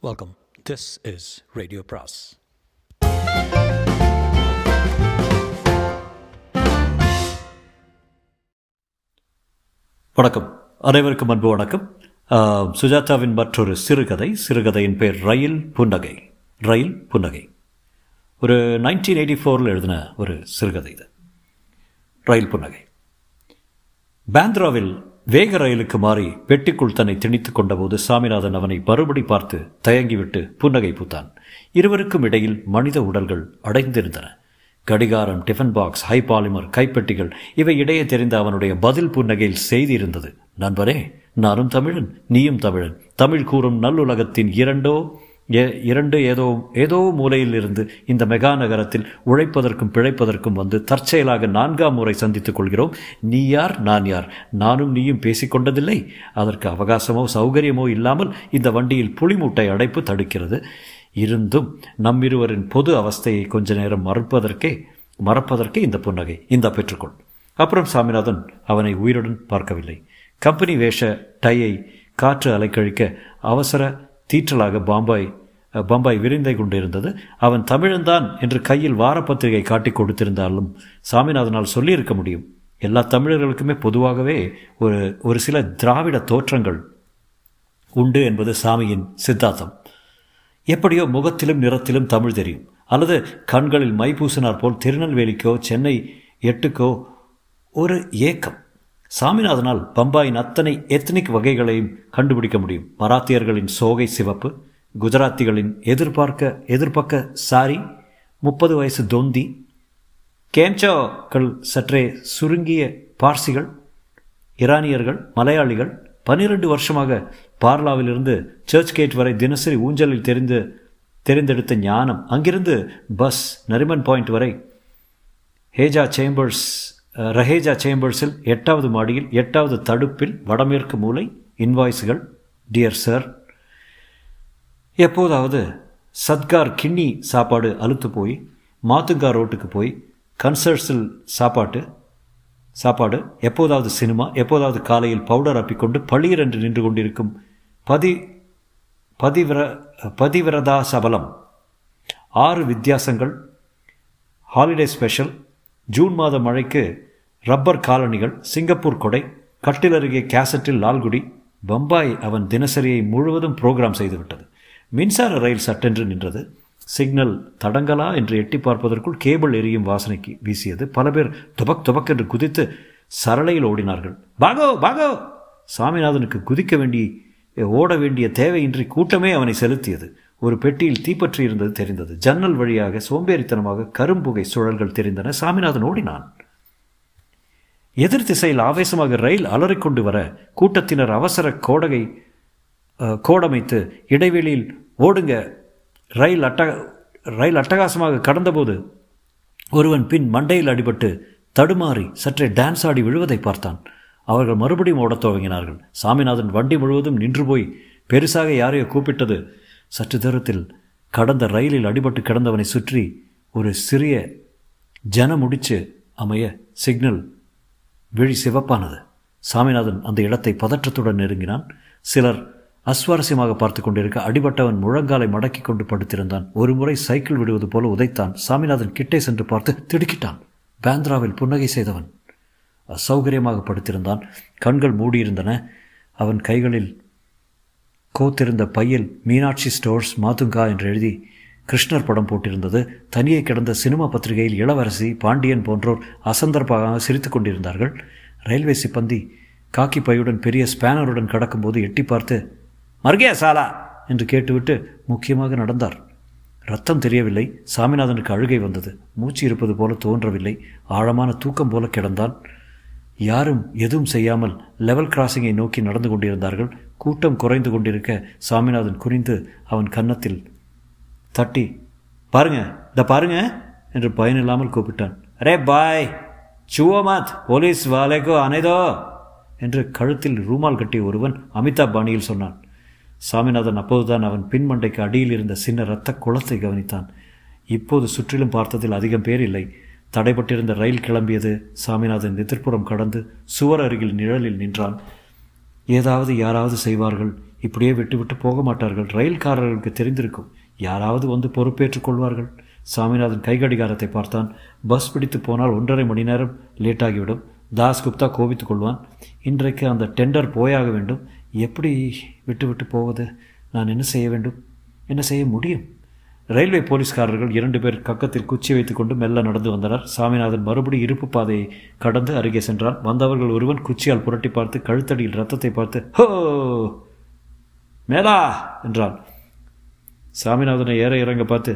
Welcome this is radio பிராஸ் வணக்கம். அனைவருக்கும் அன்பு வணக்கம். சுஜாதாவின் மற்றொரு சிறுகதை. சிறுகதையின் பேர் ரயில் புன்னகை. ரயில் புன்னகை. ஒரு நைன்டீன் எயிட்டி ஃபோரில் எழுதின ஒரு சிறுகதை இது. ரயில் புன்னகை. பாந்திராவில் வேக ரயிலுக்கு மாறி பெட்டிக்குள் தன்னை திணித்துக் கொண்டபோது சாமிநாதன் அவனை மறுபடி பார்த்து தயங்கிவிட்டு புன்னகை பூத்தான். இருவருக்கும் இடையில் மனித உடல்கள் அடைந்திருந்தன. கடிகாரம் டிஃபன் பாக்ஸ் ஹை பாலிமர் கைப்பெட்டிகள் இவை இடையே தெரிந்த அவனுடைய பதில் புன்னகையில் செய்தி இருந்தது. நண்பரே நானும் தமிழன் நீயும் தமிழன். தமிழ் கூறும் நல்லுலகத்தின் இரண்டோ இரண்டு ஏதோ ஏதோ மூலையில் இருந்து இந்த மெகா நகரத்தில் உழைப்பதற்கும் பிழைப்பதற்கும் வந்து தற்செயலாக நான்காம் முறை சந்தித்துக் கொள்கிறோம். நீ யார்? நான் யார்? நானும் நீயும் பேசிக்கொண்டதில்லை. அதற்கு அவகாசமோ சௌகரியமோ இல்லாமல் இந்த வண்டியில் புளிமூட்டை அடைப்பு தடுக்கிறது. இருந்தும் நம்மிருவரின் பொது அவஸ்தையை கொஞ்ச நேரம் மறுப்பதற்கே மறப்பதற்கே இந்த புன்னகை இந்த பெற்றுக்கொள். அப்புறம் சாமிநாதன் அவனை உயிருடன் பார்க்கவில்லை. கம்பெனி வேஷ டையை காற்று அலைக்கழிக்க அவசர தீற்றலாக பாம்பாய் பம்பாய் விரிந்தை கொண்டிருந்தது. அவன் தமிழன்தான் என்று கையில் வாரப்பத்திரிகை காட்டிக் கொடுத்திருந்தாலும் சாமிநாதனால் சொல்லியிருக்க முடியும். எல்லா தமிழர்களுக்குமே பொதுவாகவே ஒரு ஒரு சில திராவிட தோற்றங்கள் உண்டு என்பது சாமியின் சித்தாந்தம். எப்படியோ முகத்திலும் நிறத்திலும் தமிழ் தெரியும். அல்லது கண்களில் மை பூசினார் போல் திருநெல்வேலிக்கோ சென்னை எட்டுக்கோ ஒரு ஏக்கம். சாமிநாதனால் பம்பாயின் அத்தனை எத்னிக் வகைகளையும் கண்டுபிடிக்க முடியும். மராத்தியர்களின் சோகை சிவப்பு குஜராத்திகளின் எதிர்பார்க்க எதிர்பக்க சாரி முப்பது வயசு தொந்தி கேம்சோக்கள் சற்றே சுருங்கிய பார்சிகள் இரானியர்கள் மலையாளிகள் பன்னிரண்டு வருஷமாக பார்லாவிலிருந்து சர்ச் கேட் வரை தினசரி ஊஞ்சலில் தெரிந்து தெரிந்தெடுத்த ஞானம். அங்கிருந்து பஸ் நரிமன் பாயிண்ட் வரை ஹேஜா சேம்பர்ஸ் ரஹேஜா சேம்பர்ஸில் எட்டாவது மாடியில் எட்டாவது தடுப்பில் வடமேற்கு மூலை இன்வாய்ஸ்கள் டியர் சார் எப்போதாவது சத்கார் கிண்ணி சாப்பாடு அழுத்து போய் மாத்துங்கா ரோட்டுக்கு போய் கன்சர்ட்ஸில் சாப்பாட்டு சாப்பாடு எப்போதாவது சினிமா எப்போதாவது காலையில் பவுடர் அப்பிக்கொண்டு பளிர் என்று நின்று கொண்டிருக்கும் பதி பதிவிர பதிவிரதா சபலம். ஆறு வித்தியாசங்கள். Holiday special. ஜூன் மாத மழைக்கு ரப்பர் காலணிகள் சிங்கப்பூர் கொடை கட்டில் அருகே கேசட்டில் லால்குடி பம்பாய் அவன் தினசரியை முழுவதும் புரோகிராம் செய்துவிட்டது. மின்சார ரயில் சட்டென்று நின்றது. சிக்னல் தடங்கலா என்று எட்டி பார்ப்பதற்குள் கேபிள் எரியும் வாசனைக்கு வீசியது. பல பேர் துபக் துபக் என்று குதித்து சரளையில் ஓடினார்கள். பாகோ பாகோ! சாமிநாதனுக்கு குதிக்க வேண்டி ஓட வேண்டிய தேவையின்றி கூட்டமே அவனை செலுத்தியது. ஒரு பெட்டியில் தீப்பற்றி இருந்தது தெரிந்தது. ஜன்னல் வழியாக சோம்பேறித்தனமாக கரும்புகை சுழல்கள் தெரிந்தன. சாமிநாதன் ஓடினான். எதிர் திசையில் ஆவேசமாக ரயில் அலறிக்கொண்டு வர கூட்டத்தினர் அவசர கோடகை கோடமைத்து இடைவெளியில் ஓடுங்க. ரயில் அட்ட ரயில் அட்டகாசமாக கடந்தபோது ஒருவன் பின் மண்டையில் அடிபட்டு தடுமாறி சற்றே டான்ஸ் ஆடி விழுவதை பார்த்தான். அவர்கள் மறுபடியும் ஓடத் துவங்கினார்கள். சாமிநாதன் வண்டி முழுவதும் நின்று போய் பெருசாக யாரையோ கூப்பிட்டது. சற்று தூரத்தில் கடந்த ரயிலில் அடிபட்டு கிடந்தவனை சுற்றி ஒரு சிறிய ஜன முடிச்சு அமைய சிக்னல் விழி சிவப்பானது. சாமிநாதன் அந்த இடத்தை பதற்றத்துடன் நெருங்கினான். சிலர் அஸ்வாரஸ்யமாக பார்த்து கொண்டிருக்க அடிபட்டவன் முழங்காலை மடக்கி கொண்டு படுத்திருந்தான். ஒரு முறை சைக்கிள் விடுவது போல உதைத்தான். சாமிநாதன் கிட்டே சென்று பார்த்து திடுக்கிட்டான். பேந்திராவில் புன்னகை செய்தவன் அசௌகரியமாக படுத்திருந்தான். கண்கள் மூடியிருந்தன. அவன் கைகளில் கோத்திருந்த பையில் மீனாட்சி ஸ்டோர்ஸ் மாதுங்கா என்று எழுதி கிருஷ்ணர் படம் போட்டிருந்தது. தனியே கிடந்த சினிமா பத்திரிகையில் இளவரசி பாண்டியன் போன்றோர் அசந்தர்ப்பாக சிரித்து கொண்டிருந்தார்கள். ரயில்வே சிப்பந்தி காக்கி பையுடன் பெரிய ஸ்பேனருடன் கடக்கும்போது எட்டி பார்த்து மருகே சாலா என்று கேட்டுவிட்டு முக்கியமாக நடந்தார். ரத்தம் தெரியவில்லை. சாமிநாதனுக்கு அழுகை வந்தது. மூச்சு இருப்பது போல தோன்றவில்லை. ஆழமான தூக்கம் போல கிடந்தான். யாரும் எதுவும் செய்யாமல் லெவல் கிராசிங்கை நோக்கி நடந்து கொண்டிருந்தார்கள். கூட்டம் குறைந்து கொண்டிருக்க சாமிநாதன் குனிந்து அவன் கன்னத்தில் தட்டி பாருங்க இந்த பாருங்க என்று பயனில்லாமல் கூப்பிட்டான். அரே பாய் சுவோ மாத் போலீஸ் வாலேகோ அனைதோ என்று கழுத்தில் ரூமால் கட்டிய ஒருவன் அமிதாப் பாணியில் சொன்னான். சாமிநாதன் அப்போதுதான் அவன் பின்மண்டைக்கு அடியில் இருந்த சின்ன இரத்த குளத்தை கவனித்தான். இப்போது சுற்றிலும் பார்த்ததில் அதிகம் பேர் இல்லை. தடைப்பட்டிருந்த ரயில் கிளம்பியது. சாமிநாதன் எதிர்ப்புறம் கடந்து சுவர் அருகில் நிழலில் நின்றான். ஏதாவது யாராவது செய்வார்கள். இப்படியே விட்டுவிட்டு போக மாட்டார்கள். ரயில்காரர்களுக்கு தெரிந்திருக்கும். யாராவது வந்து பொறுப்பேற்றுக் கொள்வார்கள். சாமிநாதன் கைகடிகாரத்தை பார்த்தான். பஸ் பிடித்து போனால் ஒன்றரை மணி நேரம் லேட்டாகிவிடும். தாஸ் குப்தா கோபித்துக் கொள்வான். இன்றைக்கு அந்த டெண்டர் போயாக வேண்டும். எப்படி விட்டுவிட்டு போவது? நான் என்ன செய்ய வேண்டும்? என்ன செய்ய முடியும்? ரயில்வே போலீஸ்காரர்கள் இரண்டு பேர் கக்கத்தில் குச்சி வைத்துக்கொண்டு மெல்ல நடந்து வந்தனர். சாமிநாதன் மறுபடி இருப்பு பாதையை கடந்து அருகே சென்றான். வந்தவர்கள் ஒருவன் குச்சியால் புரட்டி பார்த்து கழுத்தடியில் ரத்தத்தை பார்த்து ஹோ! மேலா! என்றான். சாமிநாதனை ஏற இறங்க பார்த்து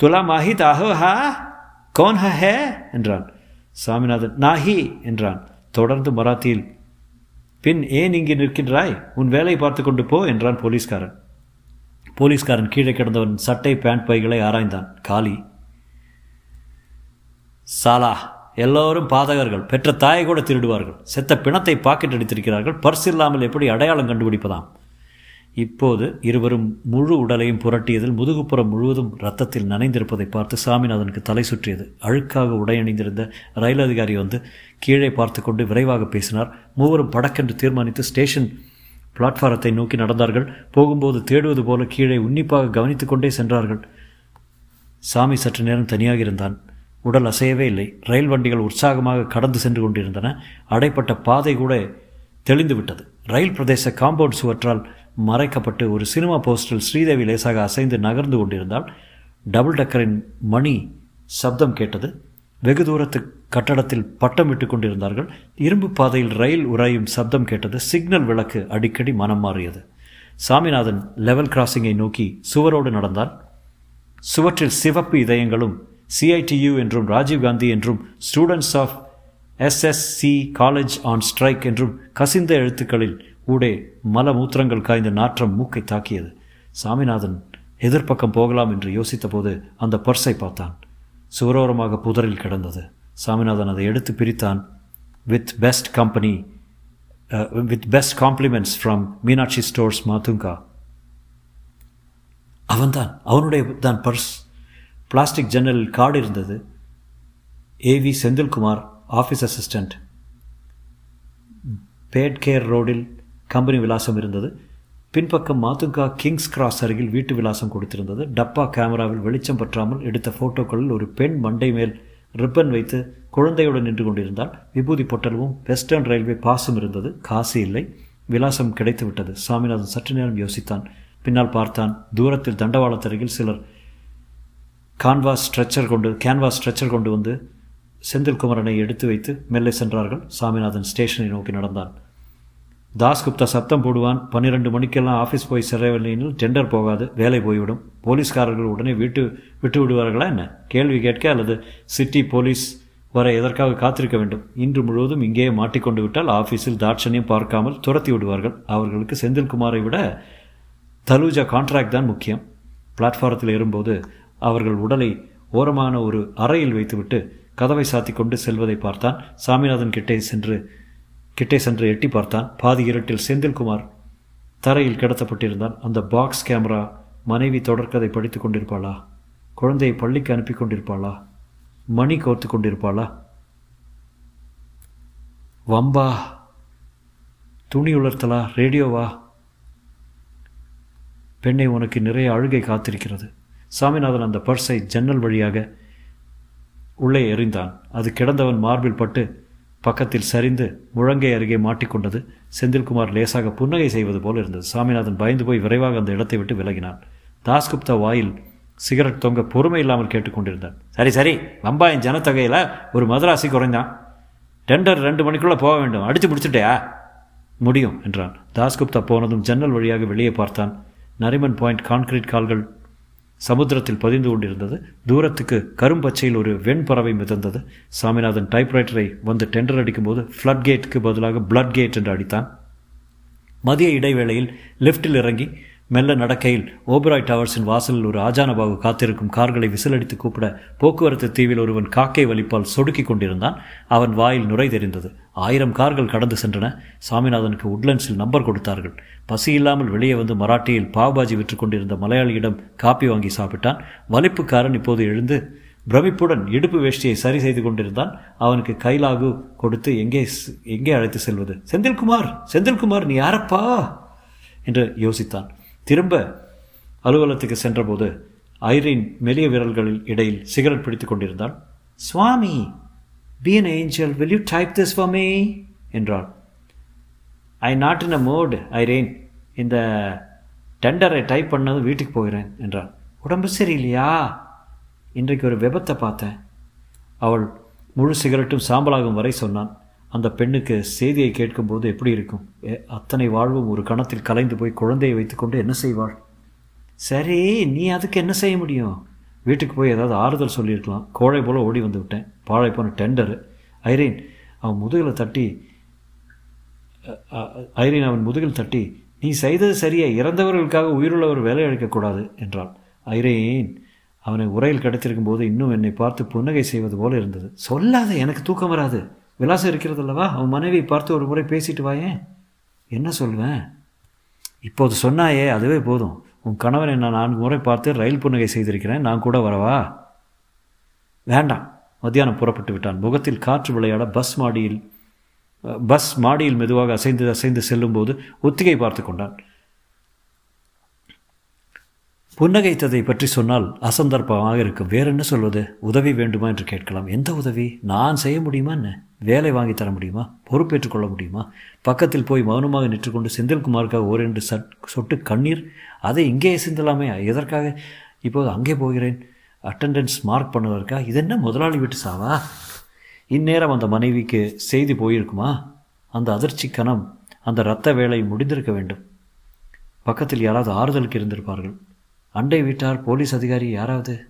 துலா மாஹி தாஹோ ஹா? கோன் ஹே? என்றான். சாமிநாதன் நாஹி என்றான். தொடர்ந்து மராத்தியில் பின் ஏன் இங்கே நிற்கின்றாய்? உன் வேலையை பார்த்து கொண்டு போ என்றான் போலீஸ்காரன். போலீஸ்காரன் கீழே கிடந்தவன் சட்டை பேண்ட் பைகளை ஆராய்ந்தான். காலி. சாலா எல்லோரும் பாதகர்கள் பெற்ற தாயை கூட திருடுவார்கள். செத்த பிணத்தை பாக்கெட் அடித்திருக்கிறார்கள். பர்ஸ் இல்லாமல் எப்படி அடையாளம் கண்டுபிடிப்பதாம்? இப்போது இருவரும் முழு உடலையும் புரட்டியதில் முதுகுப்புறம் முழுவதும் ரத்தத்தில் நனைந்திருப்பதை பார்த்து சாமிநாதனுக்கு தலை சுற்றியது. அழுக்காக உடையணிந்திருந்த ரயில் அதிகாரி வந்து கீழே பார்த்து கொண்டு விரைவாக பேசினார். மூவரும் படக்கென்று தீர்மானித்து ஸ்டேஷன் பிளாட்ஃபாரத்தை நோக்கி நடந்தார்கள். போகும்போது தேடுவது போல கீழே உன்னிப்பாக கவனித்து கொண்டே சென்றார்கள். சாமி சற்று நேரம் தனியாக இருந்தான். உடல் அசையவே இல்லை. ரயில் வண்டிகள் உற்சாகமாக கடந்து சென்று கொண்டிருந்தன. அடைப்பட்ட பாதை கூட தெளிந்து விட்டது ரயில் பிரதேச காம்பவுண்ட் சுவற்றால் மறைக்கப்பட்டு ஒரு சினிமா போஸ்டரில் ஸ்ரீதேவி லேசாக அசைந்து நகர்ந்து கொண்டிருந்தால் டபுள் டக்கரின் மணி சப்தம் கேட்டது. வெகு தூரத்து கட்டடத்தில் பட்டம் விட்டு கொண்டிருந்தார்கள். இரும்பு பாதையில் ரயில் உராயும் சப்தம் கேட்டது. சிக்னல் விளக்கு அடிக்கடி மனம் மாறியது. சாமிநாதன் லெவல் கிராசிங்கை நோக்கி சுவரோடு நடந்தார். சுவற்றில் சிவப்பு இதயங்களும் சிஐடியு என்றும் ராஜீவ்காந்தி என்றும் students of SSC college on strike என்றும் கசிந்த எழுத்துக்களில் ஊடே மல மூத்திரங்கள் காய்ந்த நாற்றம் மூக்கை தாக்கியது. சாமிநாதன் எதிர்ப்பக்கம் போகலாம் என்று யோசித்தபோது அந்த பர்ஸை பார்த்தான். சுவரோரமாக புதரில் கிடந்தது. சாமிநாதன் அதை எடுத்து பிரித்தான். With best company with best compliments from Meenakshi stores Matunga அவன்தான் அவனுடைய தான் பர்ஸ். பிளாஸ்டிக் ஜன்னலில் கார்டு இருந்தது. ஏவி செந்தில்குமார் ஆஃபீஸ் அசிஸ்டண்ட் பேட் கேர் ரோடில் கம்பெனி விலாசம் இருந்தது. பின்பக்கம் மாத்துங்கா கிங்ஸ் கிராஸ் அருகில் வீட்டு விலாசம் கொடுத்திருந்தது. டப்பா கேமராவில் வெளிச்சம் பற்றாமல் எடுத்த ஃபோட்டோக்களில் ஒரு பெண் மண்டை மேல் ரிப்பன் வைத்து குழந்தையுடன் நின்று கொண்டிருந்தால் விபூதி பொட்டலவும் வெஸ்டர்ன் ரயில்வே பாஸும் இருந்தது. காசு இல்லை. விலாசம் கிடைத்து விட்டது. சாமிநாதன் சற்று நேரம் யோசித்தான். பின்னால் பார்த்தான். தூரத்தில் தண்டவாளத்தருகில் சிலர் கான்வாஸ் ஸ்ட்ரெச்சர் கொண்டு கேன்வாஸ் ஸ்ட்ரெச்சர் கொண்டு வந்து செந்தில்குமரனை எடுத்து வைத்து மெல்ல சென்றார்கள். சாமிநாதன் ஸ்டேஷனை நோக்கி நடந்தான். தாஸ்குப்தா சத்தம் போடுவான். பன்னிரெண்டு மணிக்கெல்லாம் ஆஃபீஸ் போய் சேரவில்லைன்னு டெண்டர் போகாது. வேலை போய்விடும். போலீஸ்காரர்கள் உடனே விட்டு விட்டு விடுவார்களா என்ன? கேள்வி கேட்க அல்லது சிட்டி போலீஸ் வர எதற்காக காத்திருக்க வேண்டும்? இன்று முழுவதும் இங்கேயே மாட்டிக்கொண்டு விட்டால் ஆஃபீஸில் தாட்சணியம் பார்க்காமல் துரத்தி விடுவார்கள். அவர்களுக்கு செந்தில்குமாரை விட தலூஜா கான்ட்ராக்ட் தான் முக்கியம். பிளாட்ஃபாரத்தில் ஏறும்போது அவர்கள் உடலை ஓரமான ஒரு அறையில் வைத்துவிட்டு கதவை சாத்தி கொண்டு செல்வதை பார்த்தான். சாமிநாதன் கிட்டே சென்று கிட்டே சென்று எட்டி பார்த்தான். பாதி இருட்டில் செந்தில்குமார் தரையில் கிடத்தப்பட்டிருந்தான். அந்த பாக்ஸ் கேமரா மனைவி தொடர்கதை படித்து கொண்டிருப்பாளா? குழந்தையை பள்ளிக்கு அனுப்பி கொண்டிருப்பாளா? மணி கோர்த்து கொண்டிருப்பாளா? வம்பா. துணி உலர்த்தலா? ரேடியோவா பெண்ணை உனக்கு நிறைய அழுகை காத்திருக்கிறது. சாமிநாதன் அந்த பர்ஸை ஜன்னல் வழியாக உள்ளே எறிந்தான். அது கிடந்தவன் மார்பில் பட்டு பக்கத்தில் சரிந்து முழங்கை அருகே மாட்டிக்கொண்டது செந்தில்குமார் லேசாக புன்னகை செய்வது போல் இருந்தது. சாமிநாதன் பயந்து போய் விரைவாக அந்த இடத்தை விட்டு விலகினான். தாஸ்குப்தா வாயில் சிகரெட் தொங்க பொறுமை இல்லாமல் கேட்டுக்கொண்டிருந்தான் சரி சரி வம்பாயின் ஜனத்தொகையில் ஒரு மதராசி குறைந்தான். டெண்டர் ரெண்டு மணிக்குள்ளே போக வேண்டும். அடித்து முடிச்சுட்டியா? முடியும் என்றான். தாஸ்குப்தா போனதும் ஜன்னல் வழியாக வெளியே பார்த்தான். நரிமன் பாயிண்ட் கான்கிரீட் கால்கள் சமுத்திரத்தில் பதிந்து கொண்டிருந்தது. தூரத்துக்கு கரும்பச்சையில் ஒரு வெண்பறவை மிதந்தது. சாமிநாதன் டைப்ரைட்டரை வந்து டெண்டர் அடிக்கும்போது ஃப்ளட் கேட்டுக்கு பதிலாக பிளட் கேட் என்று அடித்தான். மதிய இடைவேளையில் லிஃப்டில் இறங்கி மெல்ல நடக்கையில் ஓபராய் டவர்ஸின் வாசலில் ஒரு ஆஜானபாகு காத்திருக்கும் கார்களை விசிலடித்து கூப்பிட போக்குவரத்து தீவில் ஒருவன் காக்கை வலிப்பால் சொடுக்கி கொண்டிருந்தான். அவன் வாயில் நுரை தெரிந்தது. ஆயிரம் கார்கள் கடந்து சென்றன. சாமிநாதனுக்கு உட்லண்ட்ஸில் நம்பர் கொடுத்தார்கள். பசி இல்லாமல் வெளியே வந்து மராட்டியில் பாவ்பாஜி விற்று கொண்டிருந்த மலையாளியிடம் காப்பி வாங்கி சாப்பிட்டான். வலிப்புக்காரன் இப்போது எழுந்து பிரமிப்புடன் இடுப்பு வேஷ்டியை சரி செய்து கொண்டிருந்தான். அவனுக்கு கைலாகு கொடுத்து எங்கே எங்கே அழைத்து செல்வது? செந்தில்குமார்! செந்தில்குமார் நீ யாரப்பா? என்று யோசித்தான். திரும்ப அலுவலகத்துக்கு சென்றபோது ஐரின் மெலிய விரல்களில் இடையில் சிகரெட் பிடித்து கொண்டிருந்தாள் Swami be an angel will you type this for me என்றாள். I not in a mood Irene. இந்த டெண்டரை டைப் பண்ணது வீட்டுக்கு போகிறேன் என்றாள். உடம்பு சரியில்லையா? இன்றைக்கு ஒரு விபத்தை பார்த்தேன். அவள் முழு சிகரெட்டும் சாம்பலாகும் வரை சொன்னான். அந்த பெண்ணுக்கு செய்தியை கேட்கும்போது எப்படி இருக்கும்? ஏ, அத்தனை வாழ்வும் ஒரு கணத்தில் கலைந்து போய் குழந்தையை வைத்துக்கொண்டு என்ன செய்வாள்? சரி நீ அதுக்கு என்ன செய்ய முடியும்? வீட்டுக்கு போய் ஏதாவது ஆறுதல் சொல்லியிருக்கலாம். கோழை போல் ஓடி வந்து விட்டேன். பாழை போன டெண்டரு ஐரீன் அவன் முதுகில் தட்டி ஐரீன் அவன் முதுகில் தட்டி நீ செய்தது சரியா இறந்தவர்களுக்காக உயிருள்ளவர் வேலை அழைக்கக்கூடாது என்றாள் ஐரேன் அவனை உரையில் கிடைத்திருக்கும் போது இன்னும் என்னை பார்த்து புன்னகை செய்வது போல இருந்தது. சொல்லாத எனக்கு தூக்கம் வராது. விலாசம் இருக்கிறது அல்லவா அவன் மனைவியை பார்த்து ஒரு முறை பேசிட்டு வாயேன் என்ன சொல்வேன்? இப்போது சொன்னாயே அதுவே போதும். உன் கணவனை நான் நான்கு முறை பார்த்து ரயில் புன்னகை செய்திருக்கிறேன். நான் கூட வரவா? வேண்டாம். மத்தியானம் புறப்பட்டு விட்டான். முகத்தில் காற்று விளையாட பஸ் மாடியில் பஸ் மாடியில் மெதுவாக அசைந்து அசைந்து செல்லும்போது ஒத்திகை பார்த்து கொண்டான். புன்னகைத்ததை பற்றி சொன்னால் அசந்தர்ப்பமாக இருக்கும். வேற என்ன சொல்வது? உதவி வேண்டுமா என்று கேட்கலாம். எந்த உதவி? நான் செய்ய முடியுமா என்ன? வேலை வாங்கி தர முடியுமா? பொறுப்பேற்றுக்கொள்ள முடியுமா? பக்கத்தில் போய் மௌனமாக நின்றுக்கொண்டு செந்தில்குமாருக்காக ஓரெண்டு சட் சொட்டு கண்ணீர் அதை இங்கே சிந்தலாமே எதற்காக? இப்போது அங்கே போகிறேன். அட்டெண்டன்ஸ் மார்க் பண்ணுவதற்கா? இது என்ன முதலாளி வீட்டு சாவா? இந்நேரம் அந்த மனைவிக்கு செய்தி போயிருக்குமா? அந்த அதிர்ச்சி கணம் அந்த இரத்த வேலை முடிந்திருக்க வேண்டும். பக்கத்தில் யாராவது ஆறுதலுக்கு இருந்திருப்பார்கள். அண்டை வீட்டார் போலீஸ் அதிகாரி யாராவது?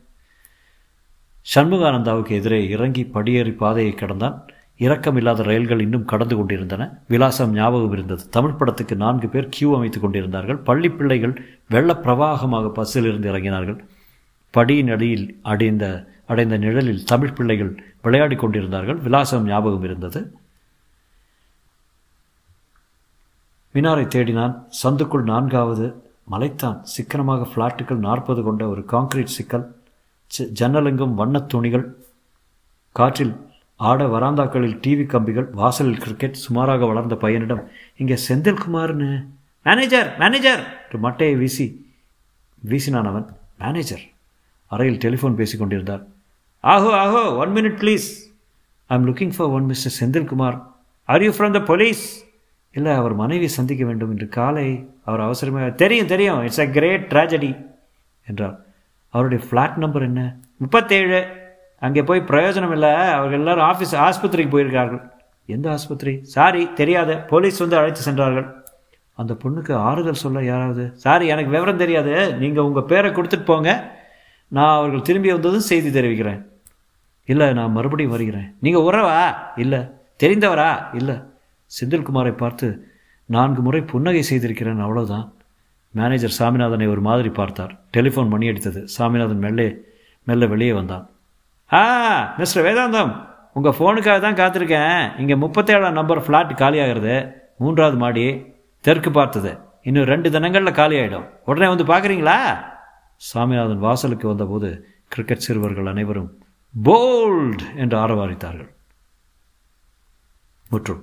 சண்முகானந்தாவுக்கு எதிரே இறங்கி படியேறி பாதையை கடந்தான். இரக்கமில்லாத ரயில்கள் இன்னும் கடந்து கொண்டிருந்தன. விலாசம் ஞாபகம் இருந்தது. தமிழ் படத்துக்கு நான்கு பேர் கியூ அமைத்துக் கொண்டிருந்தார்கள். பள்ளி பிள்ளைகள் வெள்ள பிரவாகமாக பஸ்ஸில் இருந்து இறங்கினார்கள். படியின் அடியில் அடைந்த அடைந்த நிழலில் தமிழ் பிள்ளைகள் விளையாடி கொண்டிருந்தார்கள். விலாசம் ஞாபகம் இருந்தது. மினாரை தேடினான். சந்துக்குள் நான்காவது மலைத்தான். சிக்கனமாக ஃப்ளாட்டுகள் நாற்பது கொண்ட ஒரு கான்கிரீட் சிக்கல். ஜன்னலெங்கும் வண்ணத் துணிகள். காற்றில் ஆட வராந்தாக்களில் டிவி கம்பிகள் வாசலில் கிரிக்கெட் சுமாராக வளர்ந்த பையனிடம் இங்கே செந்தில்குமார்னு. மேனேஜர் மேனேஜர் என்று மட்டையை வீசி வீசினான் அவன். மேனேஜர் அறையில் டெலிஃபோன் பேசி கொண்டிருந்தார் ஆஹோ ஆஹோ one minute please I am looking for one mister Senthilkumar. Are you from the police இல்லை அவர் மனைவி சந்திக்க வேண்டும். என்று காலை அவர் அவசரமாக தெரியும் தெரியும் இட்ஸ் அ கிரேட் ட்ராஜடி என்றார். அவருடைய ஃப்ளாட் நம்பர் என்ன? முப்பத்தேழு. அங்கே போய் பிரயோஜனம் இல்லை. அவர்கள் எல்லாரும் ஆஃபீஸ் ஆஸ்பத்திரிக்கு போயிருக்கார்கள். எந்த ஆஸ்பத்திரி? சாரி தெரியாத. போலீஸ் வந்து அழைத்து சென்றார்கள். அந்த பொண்ணுக்கு ஆறுதல் சொல்ல யாராவது? சாரி எனக்கு விவரம் தெரியாது. நீங்கள் உங்கள் பேரை கொடுத்துட்டு போங்க. நான் அவர்கள் திரும்பி வந்ததும் செய்தி தெரிவிக்கிறேன். இல்லை நான் மறுபடியும் வருகிறேன். நீங்கள் உறவா? இல்லை. தெரிந்தவரா? இல்லை. செந்தில்குமாரை பார்த்து நான்கு முறை புன்னகை செய்திருக்கிறேன். அவ்வளோதான் மேனேஜர் சாமிநாதனை ஒரு மாதிரி பார்த்தார். டெலிஃபோன் மணி அடித்தது சாமிநாதன் மெல்லே மெல்ல வெளியே வந்தான். ஆ மிஸ்டர் வேதாந்தம் உங்கள் ஃபோனுக்காக தான் காத்திருக்கேன். இங்கே முப்பத்தேழாம் நம்பர் ஃப்ளாட் காலியாகிறது. மூன்றாவது மாடி தெற்கு பார்த்தது. இன்னும் ரெண்டு தினங்களில் காலியாயிடும். உடனே வந்து பார்க்குறீங்களா? சாமிநாதன் வாசலுக்கு வந்தபோது கிரிக்கெட் சிறுவர்கள் அனைவரும் போல்ட் என்று ஆரவாரித்தார்கள். முற்றும்.